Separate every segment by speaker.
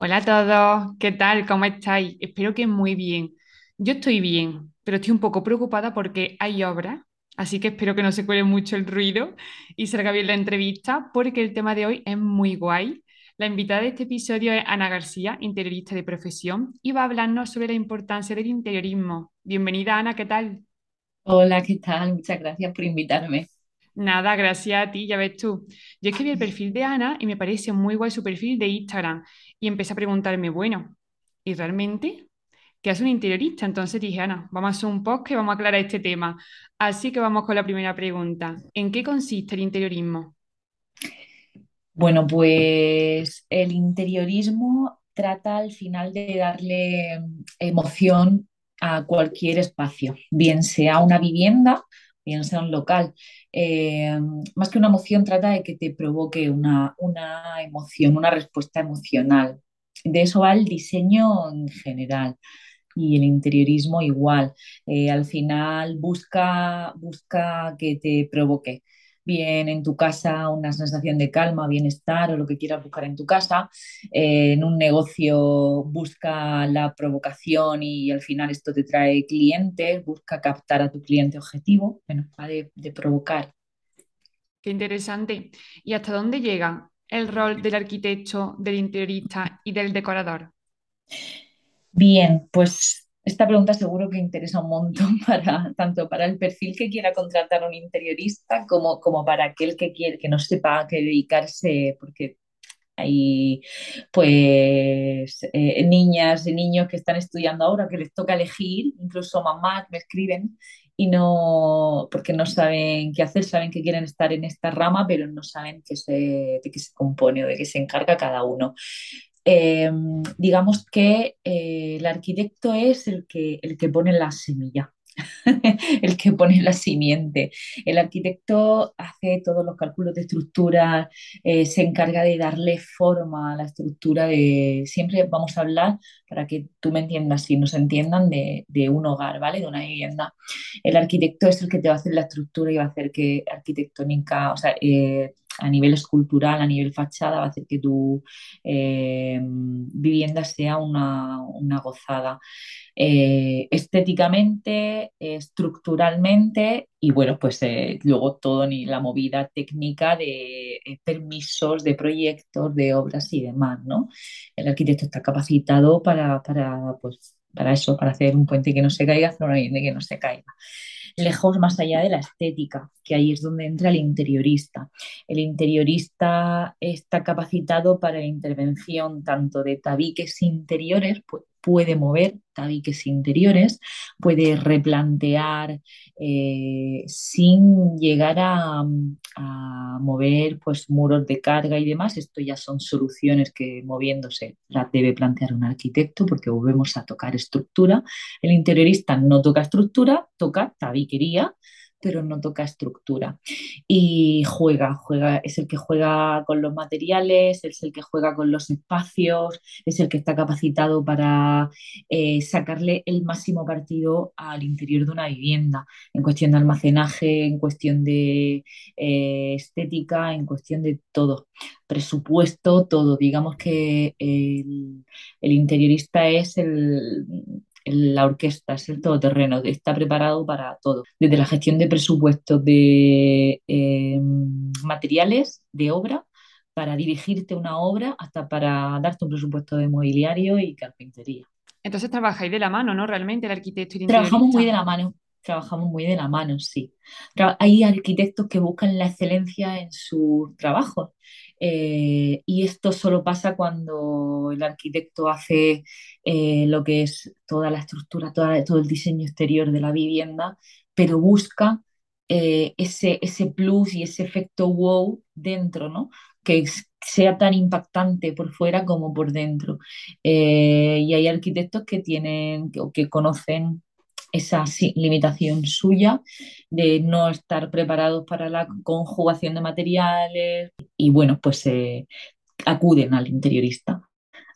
Speaker 1: Hola a todos, ¿qué tal? ¿Cómo estáis? Espero que muy bien. Yo estoy bien, pero estoy un poco preocupada porque hay obras, así que espero que no se cuele mucho el ruido y salga bien la entrevista porque el tema de hoy es muy guay. La invitada de este episodio es Ana García, interiorista de profesión, y va a hablarnos sobre la importancia del interiorismo. Bienvenida, Ana, ¿qué tal?
Speaker 2: Hola, ¿qué tal? Muchas gracias por invitarme.
Speaker 1: Nada, gracias a ti, ya ves tú. Yo es que vi el perfil de Ana y me parece muy guay su perfil de Instagram y empecé a preguntarme, bueno, ¿y realmente qué hace un interiorista? Entonces dije, Ana, vamos a hacer un podcast y vamos a aclarar este tema. Así que vamos con la primera pregunta. ¿En qué consiste el interiorismo?
Speaker 2: Bueno, pues el interiorismo trata al final de darle mm, emoción a cualquier espacio, bien sea una vivienda, bien sea un local. Eh, más que una emoción, trata de que te provoque una, una emoción, una respuesta emocional. De eso va el diseño en general. Y el interiorismo igual. Eh, al final busca, busca que te provoque bien en tu casa una sensación de calma, bienestar o lo que quieras buscar en tu casa. Eh, en un negocio busca la provocación y al final esto te trae clientes, busca captar a tu cliente objetivo, bueno, va de, de provocar.
Speaker 1: Qué interesante. ¿Y hasta dónde llega el rol del arquitecto, del interiorista y del decorador?
Speaker 2: Bien, pues esta pregunta seguro que interesa un montón para tanto para el perfil que quiera contratar a un interiorista como, como para aquel que quiere que no sepa a qué dedicarse, porque hay pues eh, niñas y niños que están estudiando ahora que les toca elegir, incluso mamás me escriben y no, porque no saben qué hacer, saben que quieren estar en esta rama, pero no saben qué se, de qué se compone o de qué se encarga cada uno. Eh, digamos que eh, el arquitecto es el que, el que pone la semilla, el que pone la simiente. El arquitecto hace todos los cálculos de estructura, eh, se encarga de darle forma a la estructura de... Siempre vamos a hablar, para que tú me entiendas y nos entiendan, de, de un hogar, ¿vale? De una vivienda. El arquitecto es el que te va a hacer la estructura y va a hacer que arquitectónica, o sea, a nivel escultural, a nivel fachada, va a hacer que tu eh, vivienda sea una, una gozada eh, estéticamente, estructuralmente y bueno, pues eh, luego todo ni la movida técnica de eh, permisos, de proyectos, de obras y demás, ¿no? El arquitecto está capacitado para, para, pues, para eso, para hacer un puente que no se caiga, hacer una vivienda que no se caiga lejos más allá de la estética, que ahí es donde entra el interiorista. El interiorista está capacitado para la intervención tanto de tabiques interiores, pues puede mover tabiques interiores, puede replantear eh, sin llegar a, a, mover pues, muros de carga y demás. Esto ya son soluciones que moviéndose las debe plantear un arquitecto porque volvemos a tocar estructura. El interiorista no toca estructura, toca tabiquería pero no toca estructura. Y juega, juega, es el que juega con los materiales, es el que juega con los espacios, es el que está capacitado para eh, sacarle el máximo partido al interior de una vivienda, en cuestión de almacenaje, en cuestión de eh, estética, en cuestión de todo. Presupuesto, todo. Digamos que el, el interiorista es el, la orquesta, es el todoterreno, está preparado para todo, desde la gestión de presupuestos de eh, materiales, de obra, para dirigirte una obra, hasta para darte un presupuesto de mobiliario y carpintería.
Speaker 1: Entonces trabajáis de la mano, ¿no? Realmente el arquitecto y el
Speaker 2: Trabajamos muy de la mano, trabajamos muy de la mano, sí. Hay arquitectos que buscan la excelencia en sus trabajos eh, y esto solo pasa cuando el arquitecto hace eh, lo que es toda la estructura, toda- todo el diseño exterior de la vivienda, pero busca eh, ese, ese plus y ese efecto wow dentro, ¿no? Que sea tan impactante por fuera como por dentro. Y hay arquitectos que tienen o que conocen esa limitación suya de no estar preparados para la conjugación de materiales y bueno, pues eh, acuden al interiorista.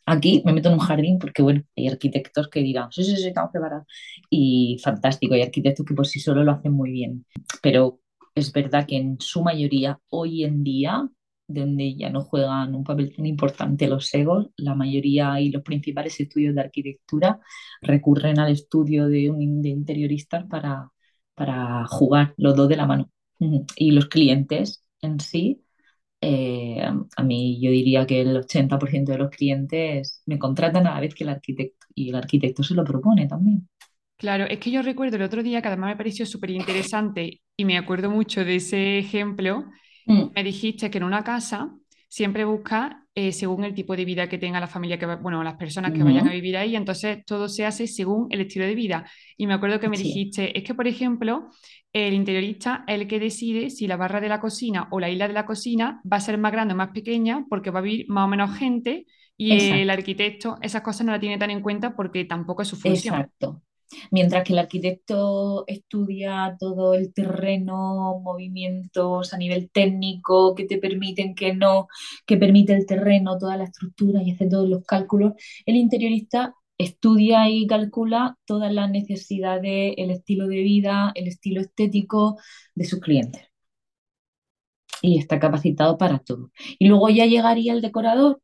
Speaker 2: Aquí me meto en un jardín porque bueno, hay arquitectos que dirán, sí, sí, sí, estamos preparados y fantástico, hay arquitectos que por sí solo lo hacen muy bien, pero es verdad que en su mayoría hoy en día donde ya no juegan un papel tan importante los egos. La mayoría y los principales estudios de arquitectura recurren al estudio de un de interioristas para, para jugar los dos de la mano. Y los clientes en sí, eh, a mí yo diría que el 80% de los clientes me contratan a la vez que el arquitecto y el arquitecto se lo propone también.
Speaker 1: Claro, es que yo recuerdo el otro día que además me pareció súper interesante y me acuerdo mucho de ese ejemplo.
Speaker 2: Mm,
Speaker 1: Me dijiste que en una casa siempre busca eh, según el tipo de vida que tenga la familia, que va- bueno, las personas que vayan a vivir ahí, entonces todo se hace según el estilo de vida. Y me acuerdo que me
Speaker 2: Sí,
Speaker 1: dijiste, es que por ejemplo, el interiorista es el que decide si la barra de la cocina o la isla de la cocina va a ser más grande o más pequeña porque va a vivir más o menos gente y el arquitecto esas cosas no la tiene tan en cuenta porque tampoco es su función.
Speaker 2: Exacto. Mientras que el arquitecto estudia todo el terreno, movimientos a nivel técnico que te permiten que no, que permite el terreno, toda la estructura y hace todos los cálculos, el interiorista estudia y calcula todas las necesidades, el estilo de vida, el estilo estético de sus clientes y está capacitado para todo. Y luego ya llegaría el decorador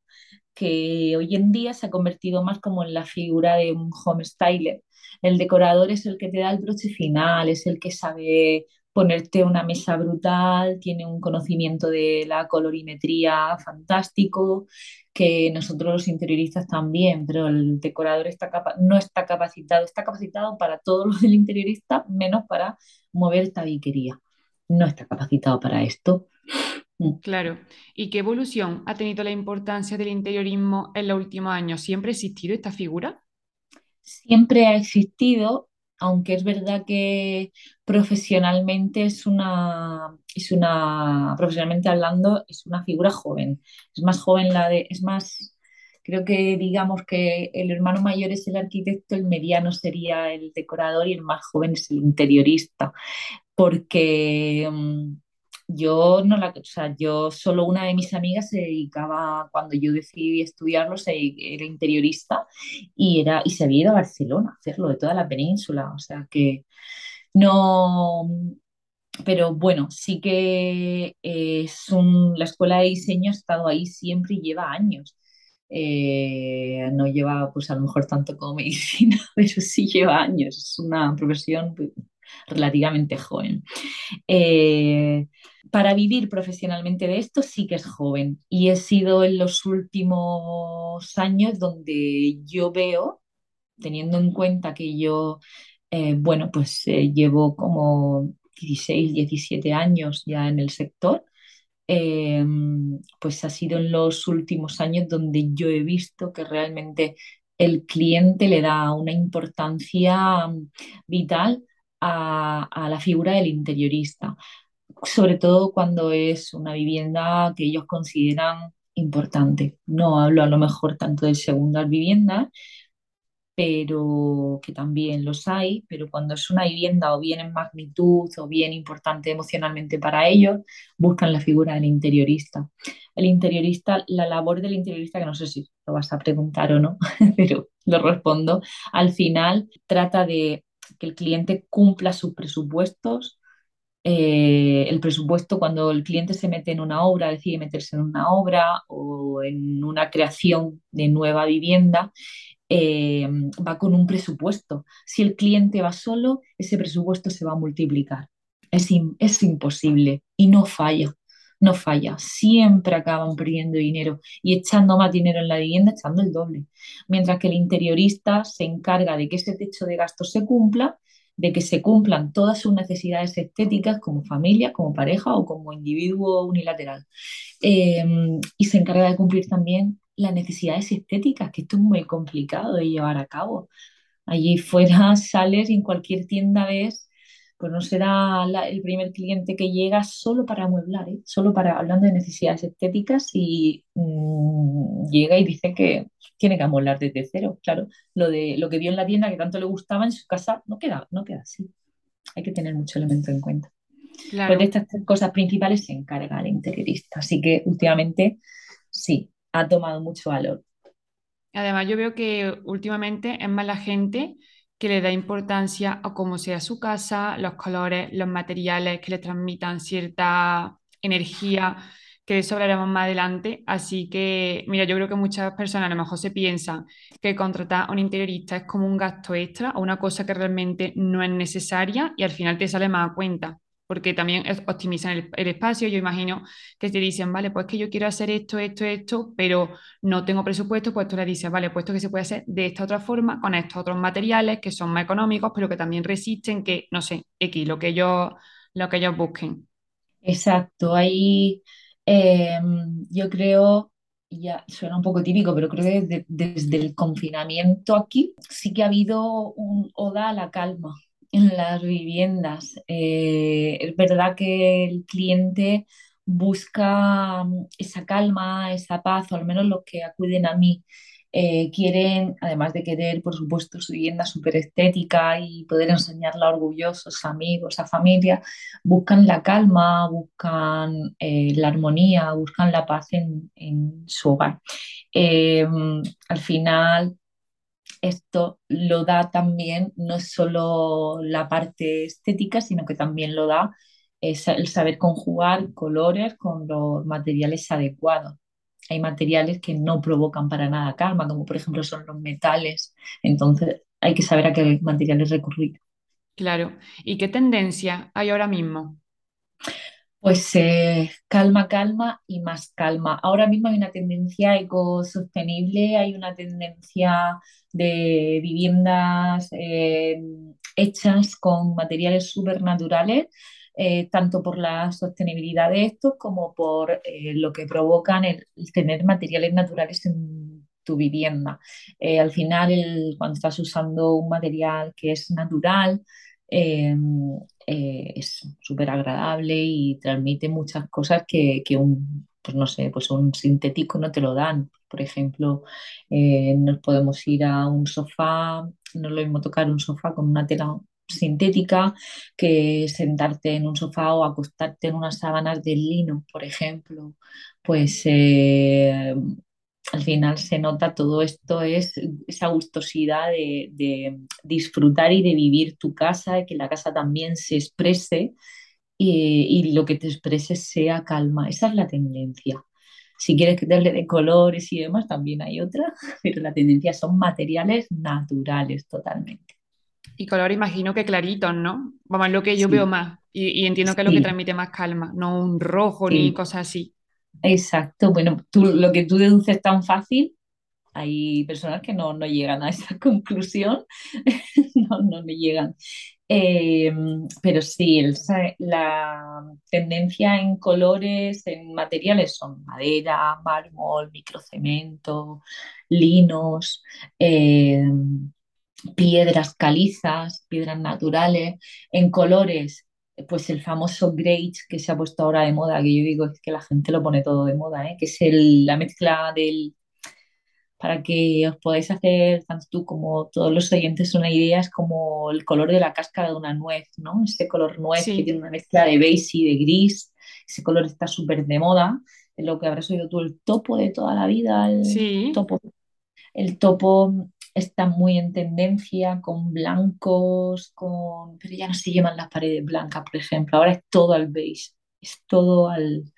Speaker 2: que hoy en día se ha convertido más como en la figura de un home styler. El decorador es el que te da el broche final, es el que sabe ponerte una mesa brutal, tiene un conocimiento de la colorimetría fantástico, que nosotros los interioristas también, pero el decorador está no está capacitado, está capacitado para todo lo del interiorista, menos para mover tabiquería. No está capacitado para esto. Mm.
Speaker 1: Claro. ¿Y qué evolución ha tenido la importancia del interiorismo en los últimos años? ¿Siempre ha existido esta figura?
Speaker 2: Siempre ha existido, aunque es verdad que profesionalmente es una, es una, profesionalmente hablando, es una figura joven. Es más joven la de, es más, creo que digamos que el hermano mayor es el arquitecto, el mediano sería el decorador y el más joven es el interiorista porque mm, yo no la, o sea, yo solo una de mis amigas se dedicaba, cuando yo decidí estudiarlo, se, era interiorista y, era, y se había ido a Barcelona a hacerlo de toda la península, o sea que no, pero bueno, sí que es un, la escuela de diseño ha estado ahí siempre y lleva años. Eh, no lleva pues a lo mejor tanto como medicina, pero sí lleva años, es una profesión pues, relativamente joven. Eh, para vivir profesionalmente de esto sí que es joven y he sido en los últimos años donde yo veo, teniendo en cuenta que yo, eh, bueno, pues eh, llevo como 16, 17 años ya en el sector, pues ha sido en los últimos años donde yo he visto que realmente el cliente le da una importancia vital a, la figura del interiorista, sobre todo cuando es una vivienda que ellos consideran importante. No hablo a lo mejor tanto de segundas viviendas, pero que también los hay, pero cuando es una vivienda o bien en magnitud o bien importante emocionalmente para ellos, buscan la figura del interiorista. El interiorista, la labor del interiorista, que no sé si lo vas a preguntar o no, pero lo respondo, al final trata de que el cliente cumpla sus presupuestos. Eh, el presupuesto cuando el cliente se mete en una obra, decide meterse en una obra o en una creación de nueva vivienda, eh, va con un presupuesto. Si el cliente va solo, ese presupuesto se va a multiplicar. Es, es imposible y no falla, no falla. Siempre acaban perdiendo dinero y echando más dinero en la vivienda, echando el doble. Mientras que el interiorista se encarga de que ese techo de gastos se cumpla, de que se cumplan todas sus necesidades estéticas como familia, como pareja o como individuo unilateral eh, y se encarga de cumplir también las necesidades estéticas, que esto es muy complicado de llevar a cabo. Allí fuera sales y en cualquier tienda ves, pues no será la- el primer cliente que llega solo para amueblar, ¿eh? Solo para, hablando de necesidades estéticas y mm, llega y dice que tiene que amueblar desde cero. Claro, lo de lo que vio en la tienda que tanto le gustaba en su casa no queda, no queda así. Hay que tener mucho elemento en cuenta. Pues de
Speaker 1: Claro.
Speaker 2: estas tres cosas principales se encarga el interiorista. Así que últimamente sí, ha tomado mucho valor.
Speaker 1: Además, yo veo que últimamente es más la gente que le da importancia a cómo sea su casa, los colores, los materiales que le transmitan cierta energía, que eso hablaremos más adelante. Así que, mira, yo creo que muchas personas a lo mejor se piensan que contratar a un interiorista es como un gasto extra o una cosa que realmente no es necesaria y al final te sale más a cuenta porque también optimizan el, el, espacio. Yo imagino que te dicen, vale, pues que yo quiero hacer esto, esto, esto, pero no tengo presupuesto, pues tú le dices, vale, pues esto que se puede hacer de esta otra forma, con estos otros materiales que son más económicos, pero que también resisten, que, no sé, X, lo que ellos, lo que ellos busquen.
Speaker 2: Exacto, ahí eh, yo creo, ya suena un poco típico, pero creo que desde, desde el confinamiento aquí sí que ha habido un oda a la calma en las viviendas. Eh, es verdad que el cliente busca mm, esa calma, esa paz, o al menos los que acuden a mí. eh, quieren, además de querer, por supuesto, su vivienda súper estética y poder enseñarla orgullosos a amigos, a familia, buscan la calma, buscan eh, la armonía, buscan la paz en, en su hogar. Eh, al final, esto lo da también, no solo la parte estética, sino que también lo da es el saber conjugar colores con los materiales adecuados. Hay materiales que no provocan para nada calma, como por ejemplo son los metales. Entonces hay que saber a qué materiales recurrir.
Speaker 1: Claro. ¿Y qué tendencia hay ahora mismo?
Speaker 2: Pues calma, calma y más calma. Ahora mismo hay una tendencia ecosostenible, hay una tendencia de viviendas eh, hechas con materiales supernaturales, eh, tanto por la sostenibilidad de estos como por eh, lo que provocan el, tener materiales naturales en tu vivienda. Eh, al final, cuando estás usando un material que es natural, eh, es súper agradable y transmite muchas cosas que, que un, pues no sé, pues un sintético no te lo dan. Por ejemplo, eh, nos podemos ir a un sofá, no es lo mismo tocar un sofá con una tela sintética que sentarte en un sofá o acostarte en unas sábanas de lino, por ejemplo. Pues eh, al final se nota todo esto, es esa gustosidad de, de disfrutar y de vivir tu casa, que la casa también se exprese y, y lo que te expreses sea calma. Esa es la tendencia. Si quieres que te hable de colores y demás, también hay otra, pero la tendencia son materiales naturales totalmente.
Speaker 1: Y color imagino que claritos, ¿no? Vamos, es lo que yo veo más. Y, y entiendo que es lo que transmite más calma, no un rojo ni cosas así.
Speaker 2: Exacto. Bueno, tú, lo que tú deduces tan fácil, hay personas que no, no llegan a esa conclusión, no, no me llegan. Eh, pero sí, el la tendencia en colores, en materiales son madera, mármol, microcemento, linos, eh, piedras calizas, piedras naturales, en colores, pues el famoso beige que se ha puesto ahora de moda, que yo digo es que la gente lo pone todo de moda, ¿eh? que es el- la mezcla del para que os podáis hacer, tanto tú como todos los oyentes, una idea, es como el color de la cáscara de una nuez, ¿no? Ese color nuez que tiene una mezcla de beige y de gris, ese color está súper de moda, es lo que habrás oído tú, el topo de toda la vida, el
Speaker 1: sí.
Speaker 2: topo. El topo está muy en tendencia con blancos, con... pero ya no se llevan las paredes blancas, por ejemplo, ahora es todo al beige, es todo al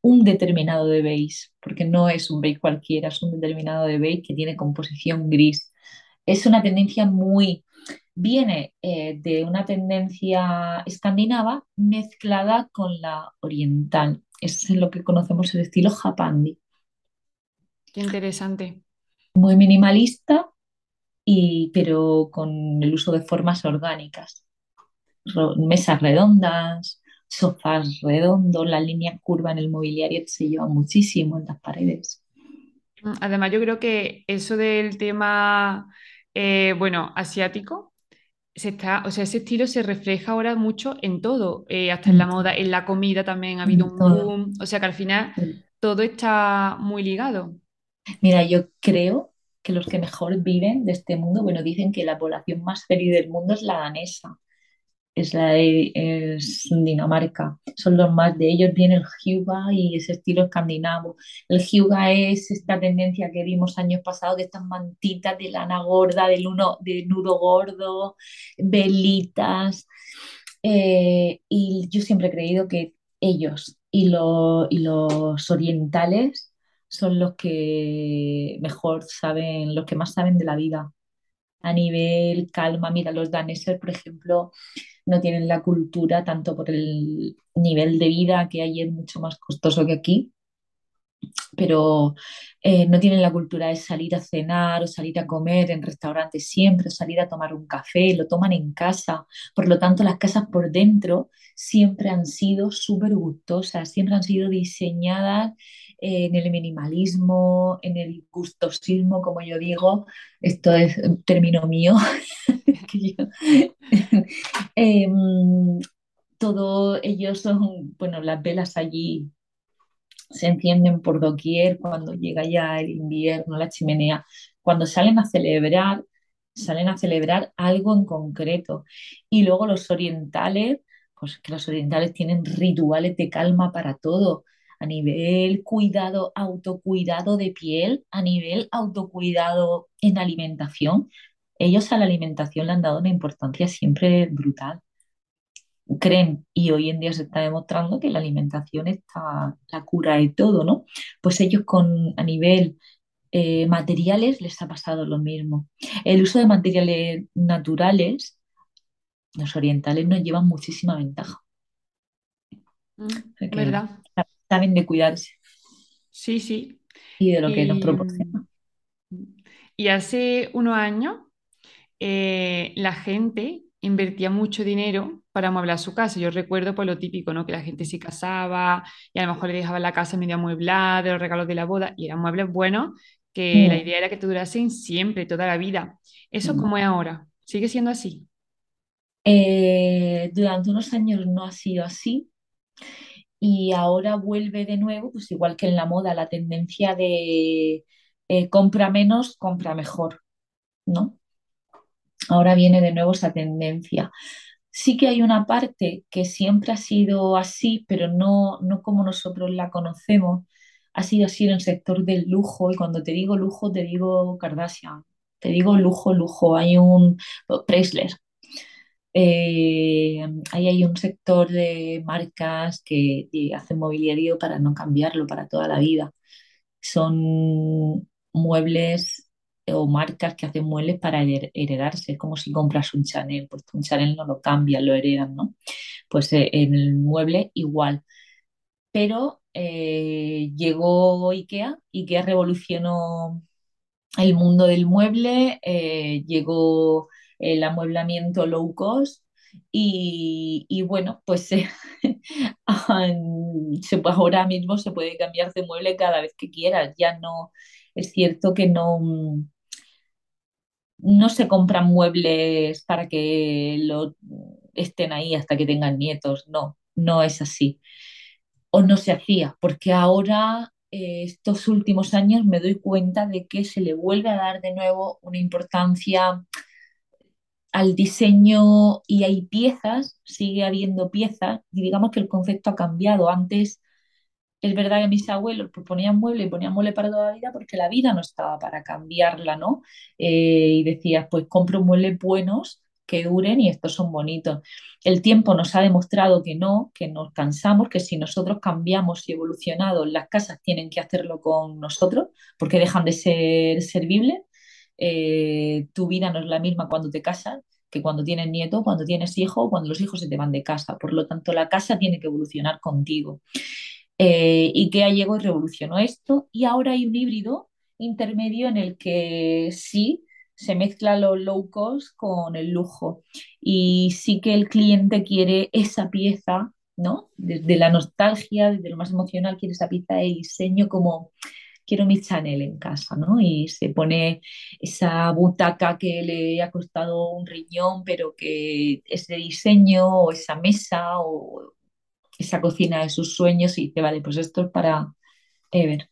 Speaker 2: un determinado de beige, porque no es un beige cualquiera, es un determinado de beige que tiene composición gris. Es una tendencia muy, viene eh, de una tendencia escandinava mezclada con la oriental. Es lo que conocemos el estilo japandi,
Speaker 1: Qué interesante.
Speaker 2: Muy minimalista y, pero con el uso de formas orgánicas. Mesas redondas, sofás redondos, la línea curva en el mobiliario se lleva muchísimo en las paredes.
Speaker 1: Mm, Además, yo creo que eso del tema, eh, bueno, asiático, se está, o sea, ese estilo se refleja ahora mucho en todo, eh, hasta en la
Speaker 2: En,
Speaker 1: moda, en la comida también ha habido un boom, o sea que al final todo está muy ligado.
Speaker 2: Mira, yo creo que los que mejor viven de este mundo, bueno, dicen que la población más feliz del mundo es la danesa, es la de es Dinamarca. Son los más de ellos, viene el Hyuga y ese estilo escandinavo. El Hyuga es esta tendencia que vimos años pasados de estas mantitas de lana gorda, del uno, de nudo gordo, velitas. Eh, y yo siempre he creído que ellos y, lo- y los orientales son los que mejor saben, los que más saben de la vida. A nivel calma, mira, los daneses, por ejemplo, no tienen la cultura tanto por el nivel de vida que allí es mucho más costoso que aquí pero eh, no tienen la cultura de salir a cenar o salir a comer en restaurantes siempre, o salir a tomar un café, lo toman en casa. Por lo tanto, las casas por dentro siempre han sido súper gustosas, siempre han sido diseñadas eh, en el minimalismo, en el gustosismo, como yo digo. Esto es término mío. Em, todo ellos son, bueno, las velas allí se encienden por doquier cuando llega ya el invierno, la chimenea, cuando salen a celebrar, salen a celebrar algo en concreto. Y luego los orientales, pues que los orientales tienen rituales de calma para todo, a nivel cuidado, autocuidado de piel, a nivel autocuidado en alimentación. Ellos a la alimentación le han dado una importancia siempre brutal creen y hoy en día se está demostrando que la alimentación está la cura de todo, ¿no? Pues ellos con a nivel eh, materiales les ha pasado lo mismo. El uso de materiales naturales, los orientales nos llevan muchísima ventaja,
Speaker 1: Mm, ¿verdad?
Speaker 2: saben de cuidarse
Speaker 1: Sí, sí.
Speaker 2: y de lo que nos proporciona.
Speaker 1: y hace unos años eh, la gente invertía mucho dinero para amueblar su casa. Yo recuerdo por lo típico, ¿no? Que la gente se casaba y a lo mejor le dejaba la casa medio amueblada, los regalos de la boda, y eran muebles buenos que la idea era que te durasen siempre, toda la vida. ¿Eso
Speaker 2: mm.
Speaker 1: cómo es ahora? ¿Sigue siendo así?
Speaker 2: Eh, durante unos años no ha sido así y ahora vuelve de nuevo, pues igual que en la moda, la tendencia de eh, compra menos, compra mejor, ¿no? Ahora viene de nuevo esa tendencia. Sí que hay una parte que siempre ha sido así, pero no, no como nosotros la conocemos. Ha sido así en el sector del lujo, y cuando te digo lujo, te digo Kardashian, te digo lujo, lujo. Hay un Presley, eh, ahí hay un sector de marcas que hacen mobiliario para no cambiarlo para toda la vida. Son muebles o marcas que hacen muebles para hered- heredarse. Es como si compras un Chanel, pues un Chanel no lo cambian, lo heredan, ¿no? Pues eh, en el mueble igual. Pero eh, llegó IKEA, IKEA revolucionó el mundo del mueble, eh, llegó el amueblamiento low cost y, bueno, pues ahora mismo se puede cambiar de mueble cada vez que quieras. Ya no, es cierto que no, no se compran muebles para que lo estén ahí hasta que tengan nietos. No, no es así o no se hacía, porque ahora, eh, estos últimos años, me doy cuenta de que se le vuelve a dar de nuevo una importancia al diseño y hay piezas, sigue habiendo piezas, y digamos que el concepto ha cambiado. Antes es verdad que mis abuelos pues, ponían mueble y ponían mueble para toda la vida porque la vida no estaba para cambiarla, ¿no? Eh, y decías, pues compro muebles buenos que duren y estos son bonitos. El tiempo nos ha demostrado que no, que nos cansamos, que si nosotros cambiamos y evolucionado, las casas tienen que hacerlo con nosotros porque dejan de ser servibles. Eh, tu vida no es la misma cuando te casas que cuando tienes nieto, cuando tienes hijo, cuando los hijos se te van de casa. Por lo tanto, la casa tiene que evolucionar contigo. Eh, IKEA llegó y revolucionó esto y ahora hay un híbrido intermedio en el que sí se mezcla lo low cost con el lujo y sí que el cliente quiere esa pieza, ¿no? Desde la nostalgia, desde lo más emocional, quiere esa pieza de diseño como quiero mi Chanel en casa, ¿no? Y se pone esa butaca que le ha costado un riñón, pero que es de diseño, o esa mesa, o esa cocina de sus sueños y dice, vale, pues esto es para Ever.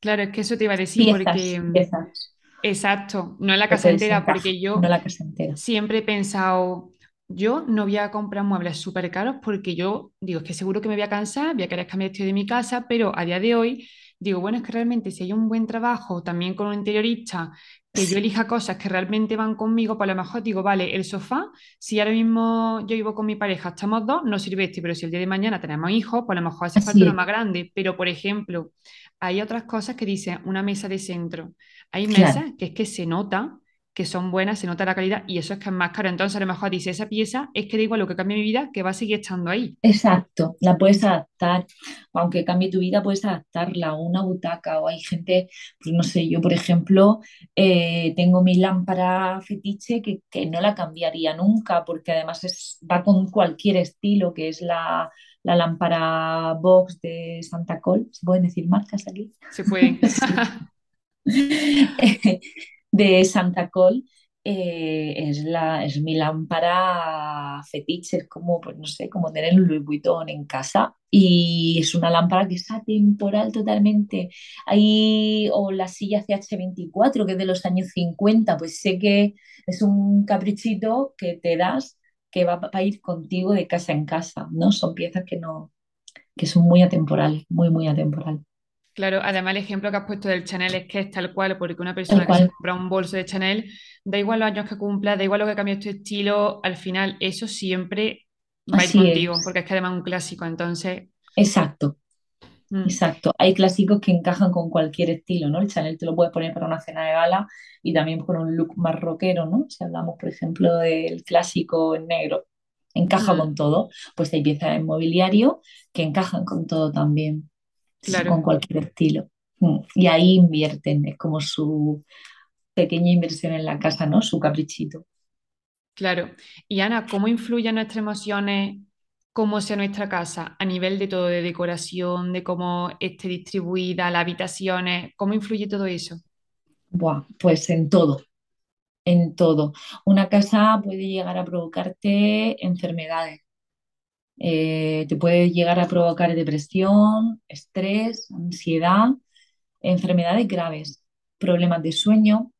Speaker 1: Claro, es que eso te iba a decir porque,
Speaker 2: Piezas,
Speaker 1: mm,
Speaker 2: piezas
Speaker 1: exacto, no en la casa
Speaker 2: te
Speaker 1: entera, porque
Speaker 2: no
Speaker 1: yo
Speaker 2: la casa entera.
Speaker 1: siempre he pensado, yo no voy a comprar muebles súper caros porque yo digo, es que seguro que me voy a cansar, voy a querer cambiar el estilo de mi casa, pero a día de hoy digo, bueno, es que realmente si hay un buen trabajo también con un interiorista, que yo elija cosas que realmente van conmigo, pues a lo mejor digo, vale, el sofá, si ahora mismo yo vivo con mi pareja, estamos dos, no sirve este, pero si el día de mañana tenemos hijos, pues a lo mejor hace falta uno más grande. Pero, por ejemplo, hay otras cosas que dicen una mesa de centro. Hay
Speaker 2: claro.
Speaker 1: mesas que es que se nota que son buenas, se nota la calidad y eso es que es más caro. Entonces, a lo mejor dice, esa pieza es que da igual lo que cambie mi vida, que va a seguir estando ahí.
Speaker 2: Exacto, la puedes adaptar, aunque cambie tu vida, puedes adaptarla a una butaca o hay gente, pues no sé, yo por ejemplo, eh, tengo mi lámpara fetiche que, que no la cambiaría nunca porque además es, va con cualquier estilo, que es la, la lámpara box de Santa Col, ¿se pueden decir marcas aquí?
Speaker 1: Se pueden.
Speaker 2: Sí. de Santa Col eh, es, la, es mi lámpara fetiche, es como, pues no sé, como tener un Louis Vuitton en casa y es una lámpara que es atemporal totalmente. Ahí, o la silla CH24, que es de los años 50, pues sé que es un caprichito que te das que va a ir contigo de casa en casa, ¿no? Son piezas que no, que son muy atemporales, muy, muy atemporales.
Speaker 1: Claro, además el ejemplo que has puesto del Chanel es que es tal cual, porque una persona que se compra un bolso de Chanel, da igual los años que cumpla, da igual lo que cambie tu estilo, al final eso siempre va a ir
Speaker 2: así
Speaker 1: contigo,
Speaker 2: es.
Speaker 1: porque es que además es un clásico, entonces,
Speaker 2: Exacto.
Speaker 1: mm,
Speaker 2: Exacto, hay clásicos que encajan con cualquier estilo, ¿no? El Chanel te lo puedes poner para una cena de gala y también con un look más rockero, ¿no? Si hablamos, por ejemplo, del clásico en negro, encaja
Speaker 1: mm,
Speaker 2: con todo. Pues hay piezas de mobiliario que encajan con todo también, con cualquier estilo. Mm, Y ahí invierten, es como su pequeña inversión en la casa, ¿no? Su caprichito.
Speaker 1: claro. Y Ana, ¿cómo influyen nuestras emociones, cómo sea nuestra casa, a nivel de todo, de decoración, de cómo esté distribuida, las habitaciones, cómo influye todo eso?
Speaker 2: Buah, pues en todo, en todo. Una casa puede llegar a provocarte enfermedades Eh, te puede llegar a provocar depresión, estrés, ansiedad, enfermedades graves, problemas de sueño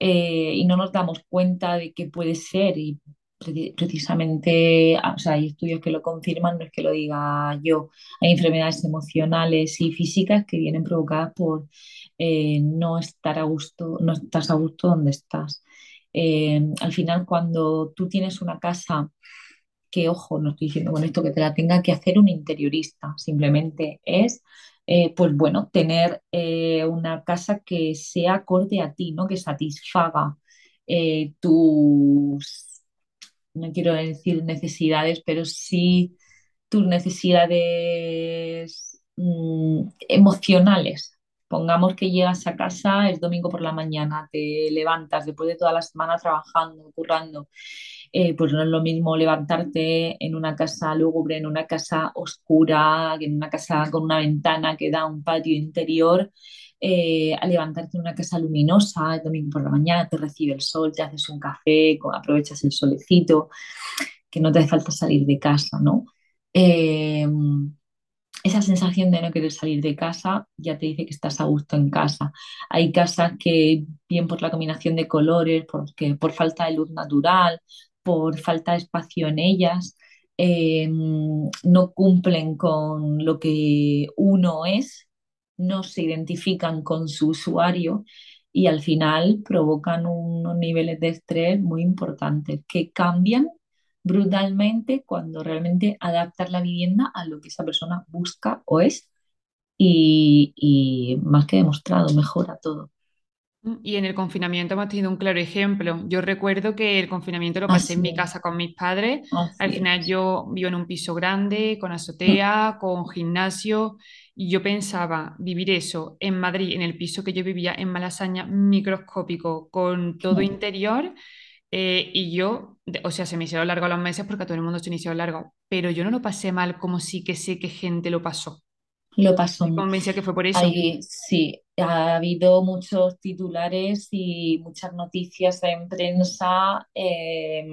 Speaker 2: eh, y no nos damos cuenta de qué puede ser y pre- precisamente, ah, o sea, hay estudios que lo confirman, no es que lo diga yo, hay enfermedades emocionales y físicas que vienen provocadas por eh, no estar a gusto, no estás a gusto donde estás. Al final, cuando tú tienes una casa que, ojo, no estoy diciendo con esto que te la tenga que hacer un interiorista, simplemente es, eh, pues bueno, tener eh, una casa que sea acorde a ti, ¿no? Que satisfaga eh, tus, no quiero decir necesidades, pero sí tus necesidades mm, emocionales. Pongamos que llegas a casa, es domingo por la mañana, te levantas después de toda la semana trabajando, currando, eh, pues no es lo mismo levantarte en una casa lúgubre, en una casa oscura, en una casa con una ventana que da un patio interior, eh, a levantarte en una casa luminosa, el domingo por la mañana te recibe el sol, te haces un café, aprovechas el solecito, que no te hace falta salir de casa, ¿no? Eh, esa sensación de no querer salir de casa ya te dice que estás a gusto en casa. Hay casas que, bien por la combinación de colores, porque, por falta de luz natural, por falta de espacio en ellas, eh, no cumplen con lo que uno es, no se identifican con su usuario y al final provocan unos niveles de estrés muy importantes que cambian brutalmente cuando realmente adaptar la vivienda a lo que esa persona busca o es y, y más que demostrado, mejora todo.
Speaker 1: Y en el confinamiento hemos tenido un claro ejemplo. Yo recuerdo que el confinamiento lo pasé en mi casa con mis padres. Al final yo vivo en un piso grande, con
Speaker 2: Mm,
Speaker 1: azotea, con gimnasio, y yo pensaba vivir eso en Madrid, en el piso que yo vivía en Malasaña, microscópico, con todo
Speaker 2: mm.
Speaker 1: interior, eh, y yo, o sea, se me hicieron largos los meses porque a todo el mundo se me hicieron largos, pero yo no lo pasé mal como sí que sé que gente lo pasó.
Speaker 2: Lo pasó.
Speaker 1: Estoy convencida que fue por eso.
Speaker 2: Sí, ha habido muchos titulares y muchas noticias en prensa eh,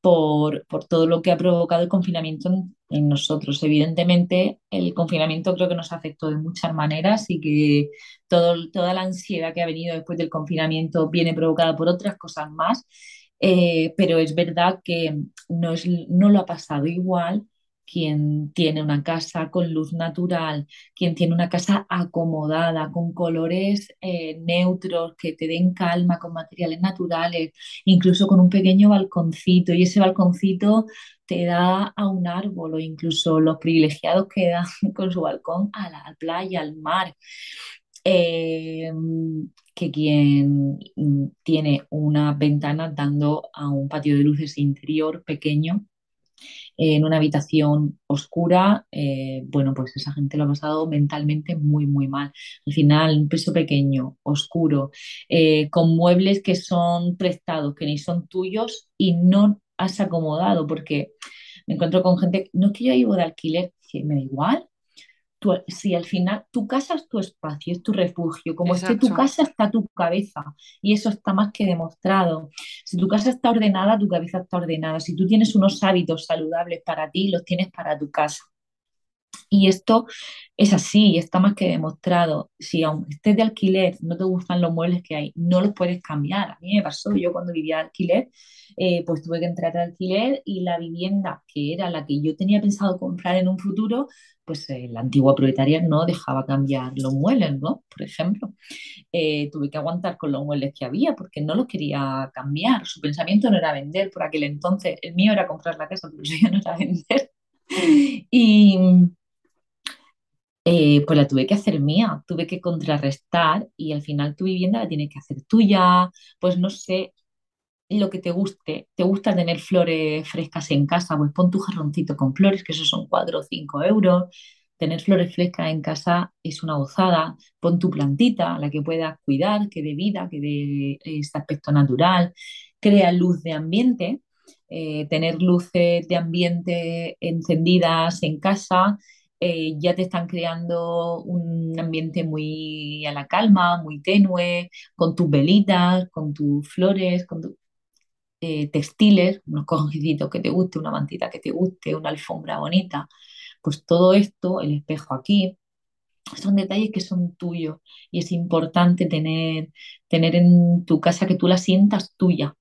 Speaker 2: por, por todo lo que ha provocado el confinamiento en, en nosotros. Evidentemente, el confinamiento creo que nos afectó de muchas maneras y que todo, toda la ansiedad que ha venido después del confinamiento viene provocada por otras cosas más, eh, pero es verdad que no, es, no lo ha pasado igual quien tiene una casa con luz natural, quien tiene una casa acomodada, con colores eh, neutros que te den calma, con materiales naturales, incluso con un pequeño balconcito y ese balconcito te da a un árbol o incluso los privilegiados que dan con su balcón a la playa, al mar. Eh, que quien tiene una ventana dando a un patio de luces interior pequeño en una habitación oscura, eh, bueno, pues esa gente lo ha pasado mentalmente muy, muy mal. Al final, un piso pequeño, oscuro, eh, con muebles que son prestados, que ni son tuyos y no has acomodado, porque me encuentro con gente, no es que yo vivo de alquiler, me da igual, si al final tu casa es tu espacio, es tu refugio, como esté tu casa está tu cabeza y eso está más que demostrado. Si tu casa está ordenada, tu cabeza está ordenada. Si tú tienes unos hábitos saludables para ti, los tienes para tu casa. Y esto es así, está más que demostrado. Si aún estés de alquiler, no te gustan los muebles que hay, no los puedes cambiar. A mí me pasó, yo cuando vivía de alquiler, eh, pues tuve que entrar al alquiler y la vivienda que era la que yo tenía pensado comprar en un futuro, pues eh, la antigua propietaria no dejaba cambiar los muebles, ¿no? Por ejemplo, eh, tuve que aguantar con los muebles que había porque no los quería cambiar. Su pensamiento no era vender por aquel entonces, el mío era comprar la casa, pero yo no era vender. Y eh, pues la tuve que hacer mía, tuve que contrarrestar y al final tu vivienda la tienes que hacer tuya, pues no sé, lo que te guste, te gusta tener flores frescas en casa, pues pon tu jarroncito con flores, que eso son 4 o 5 euros. Tener flores frescas en casa es una gozada. Pon tu plantita, la que puedas cuidar, que dé vida, que dé este aspecto natural. Crea luz de ambiente. Eh, tener luces de ambiente encendidas en casa eh, ya te están creando un ambiente muy a la calma, muy tenue, con tus velitas, con tus flores, con tus eh, textiles, unos cojincitos que te guste, una mantita que te guste, una alfombra bonita. Pues todo esto, el espejo aquí, son detalles que son tuyos y es importante tener, tener en tu casa que tú la sientas tuya.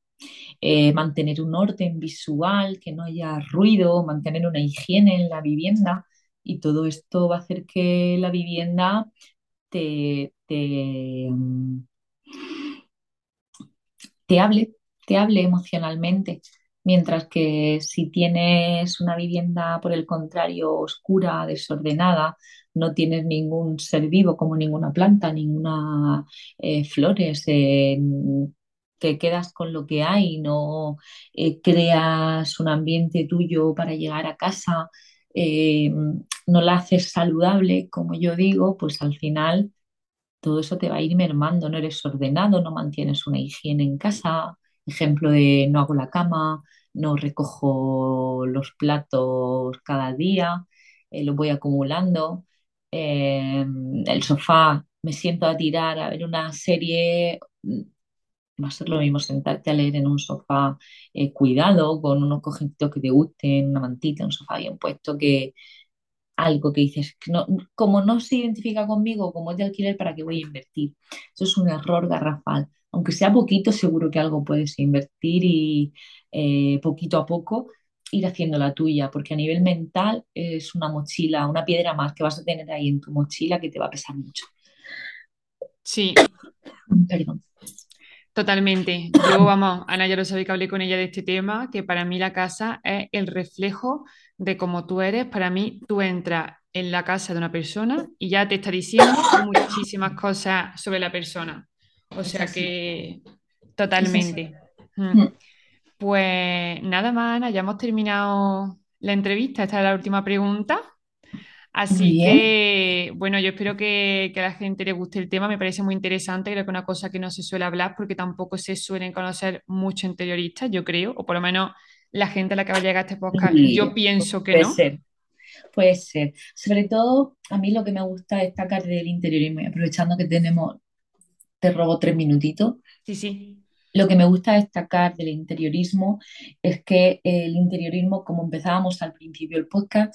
Speaker 2: Eh, mantener un orden visual, que no haya ruido, mantener una higiene en la vivienda y todo esto va a hacer que la vivienda te, te, mm, te hable, emocionalmente. Mientras que si tienes una vivienda, por el contrario, oscura, desordenada, no tienes ningún ser vivo como ninguna planta, ninguna eh, flores, te quedas con lo que hay, no eh, creas un ambiente tuyo para llegar a casa, eh, no la haces saludable, como yo digo, pues al final todo eso te va a ir mermando, no eres ordenado, no mantienes una higiene en casa, ejemplo de no hago la cama, no recojo los platos cada día, eh, lo voy acumulando, eh, el sofá, me siento a tirar a ver una serie, va a ser lo mismo sentarte a leer en un sofá eh, cuidado, con unos cojitos que te gusten, una mantita, un sofá bien puesto, que algo que dices, no, como no se identifica conmigo, como es de alquiler, ¿para qué voy a invertir? Eso es un error garrafal. Aunque sea poquito, seguro que algo puedes invertir y eh, poquito a poco ir haciendo la tuya, porque a nivel mental es una mochila, una piedra más que vas a tener ahí en tu mochila que te va a pesar mucho.
Speaker 1: Sí. Perdón. Totalmente. Yo, vamos, Ana ya lo sabía que hablé con ella de este tema, que para mí la casa es el reflejo de cómo tú eres. Para mí, tú entras en la casa de una persona y ya te está diciendo muchísimas cosas sobre la persona. O sea que, totalmente. Mm. Mm. Pues nada más, Ana, ya hemos terminado la entrevista. Esta es la última pregunta. Así que, bueno, yo espero que, a la gente le guste el tema, me parece muy interesante, creo que es una cosa que no se suele hablar porque tampoco se suelen conocer mucho interioristas, yo creo, o por lo menos la gente a la que va a llegar este podcast, yo pienso que
Speaker 2: puede
Speaker 1: no.
Speaker 2: Ser. Puede ser. Sobre todo, a mí lo que me gusta destacar del interiorismo, aprovechando que tenemos, te robo tres minutitos.
Speaker 1: Sí, sí.
Speaker 2: Lo que me gusta destacar del interiorismo es que el interiorismo, como empezábamos al principio del podcast,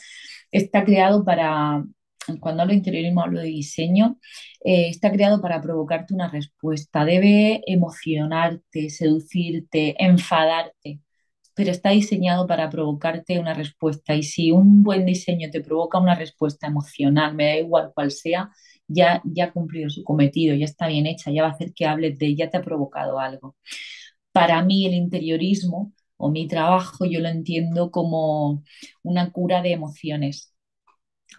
Speaker 2: está creado para, cuando hablo de interiorismo hablo de diseño, eh, está creado para provocarte una respuesta, debe emocionarte, seducirte, enfadarte. pero está diseñado para provocarte una respuesta. Y si un buen diseño te provoca una respuesta emocional, me da igual cual sea, ya, ya ha cumplido su cometido, ya está bien hecha, ya va a hacer que hables de, ya te ha provocado algo. Para mí el interiorismo o mi trabajo yo lo entiendo como una cura de emociones.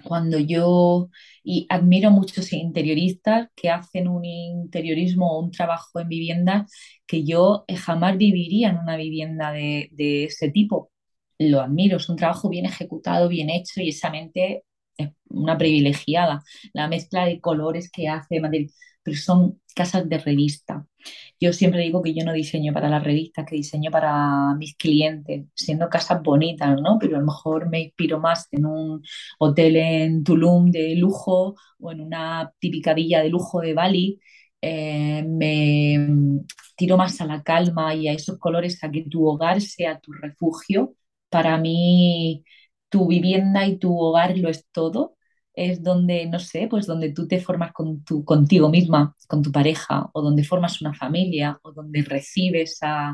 Speaker 2: Cuando yo, y admiro muchos interioristas que hacen un interiorismo o un trabajo en vivienda que yo jamás viviría en una vivienda de, de ese tipo. Lo admiro, es un trabajo bien ejecutado, bien hecho y esa mente es una privilegiada. La mezcla de colores que hace, pero son casas de revista. Yo siempre digo que yo no diseño para las revistas, que diseño para mis clientes, siendo casas bonitas, ¿no? Pero a lo mejor me inspiro más en un hotel en Tulum de lujo o en una típica villa de lujo de Bali. Eh, me tiro más a la calma y a esos colores, a que tu hogar sea tu refugio. Para mí, tu vivienda y tu hogar lo es todo es donde, no sé, pues donde tú te formas con tu, contigo misma, con tu pareja, o donde formas una familia, o donde recibes a,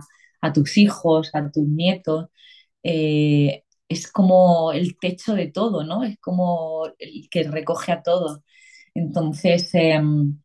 Speaker 2: tus hijos, a tus nietos. Eh, es como el techo de todo, ¿no? Es como el que recoge a todos. Entonces, em,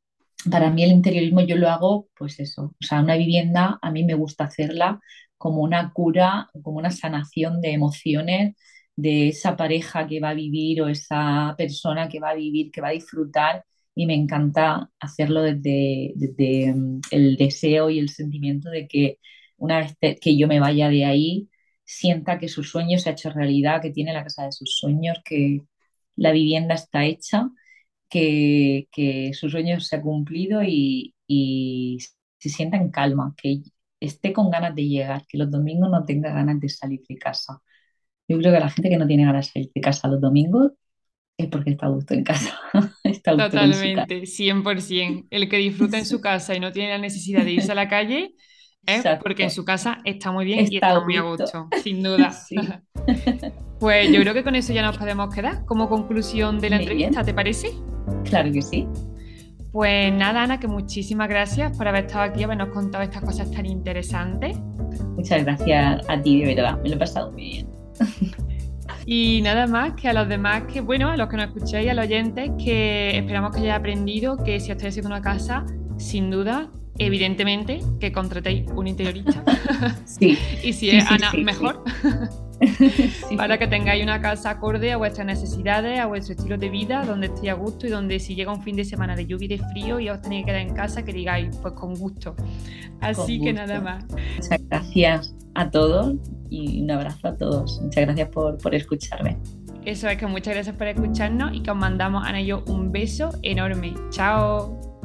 Speaker 2: para mí el interiorismo yo lo hago, pues eso, o sea, una vivienda a mí me gusta hacerla como una cura, como una sanación de emociones, de esa pareja que va a vivir o esa persona que va a vivir, que va a disfrutar y me encanta hacerlo desde, mm, el deseo y el sentimiento de que una vez que yo me vaya de ahí, sienta que su sueño se ha hecho realidad, que tiene la casa de sus sueños, que la vivienda está hecha, que, que su sueño se ha cumplido y, y se sienta en calma, que esté con ganas de llegar, que los domingos no tenga ganas de salir de casa. Yo creo que la gente que no tiene ganas de ir de casa los domingos es porque está a gusto en casa. está
Speaker 1: a gusto Totalmente, 100%. El que disfruta en su casa y no tiene la necesidad de irse a la calle es porque en su casa está muy bien y está muy a gusto, sin duda. pues yo creo que con eso ya nos podemos quedar como conclusión de la entrevista, ¿te parece?
Speaker 2: Claro que sí.
Speaker 1: Pues nada, Ana, que muchísimas gracias por haber estado aquí y habernos contado estas cosas tan interesantes.
Speaker 2: Muchas gracias a ti, de verdad. Me lo he pasado muy bien.
Speaker 1: Y nada más que a los demás, que bueno, a los que nos escuchéis, a los oyentes, que esperamos que hayáis aprendido que si estáis haciendo una casa, sin duda, evidentemente, que contratéis un interiorista.
Speaker 2: Sí.
Speaker 1: y si es Ana, mejor. para que tengáis una casa acorde a vuestras necesidades, a vuestro estilo de vida, donde estéis a gusto y donde si llega un fin de semana de lluvia y de frío y os tenéis que quedar en casa, que digáis, pues con gusto. Así que nada más.
Speaker 2: Muchas gracias a todos y un abrazo a todos. Muchas gracias por, por escucharme.
Speaker 1: Eso es que muchas gracias por escucharnos y que os mandamos a ellos un beso enorme. Chao.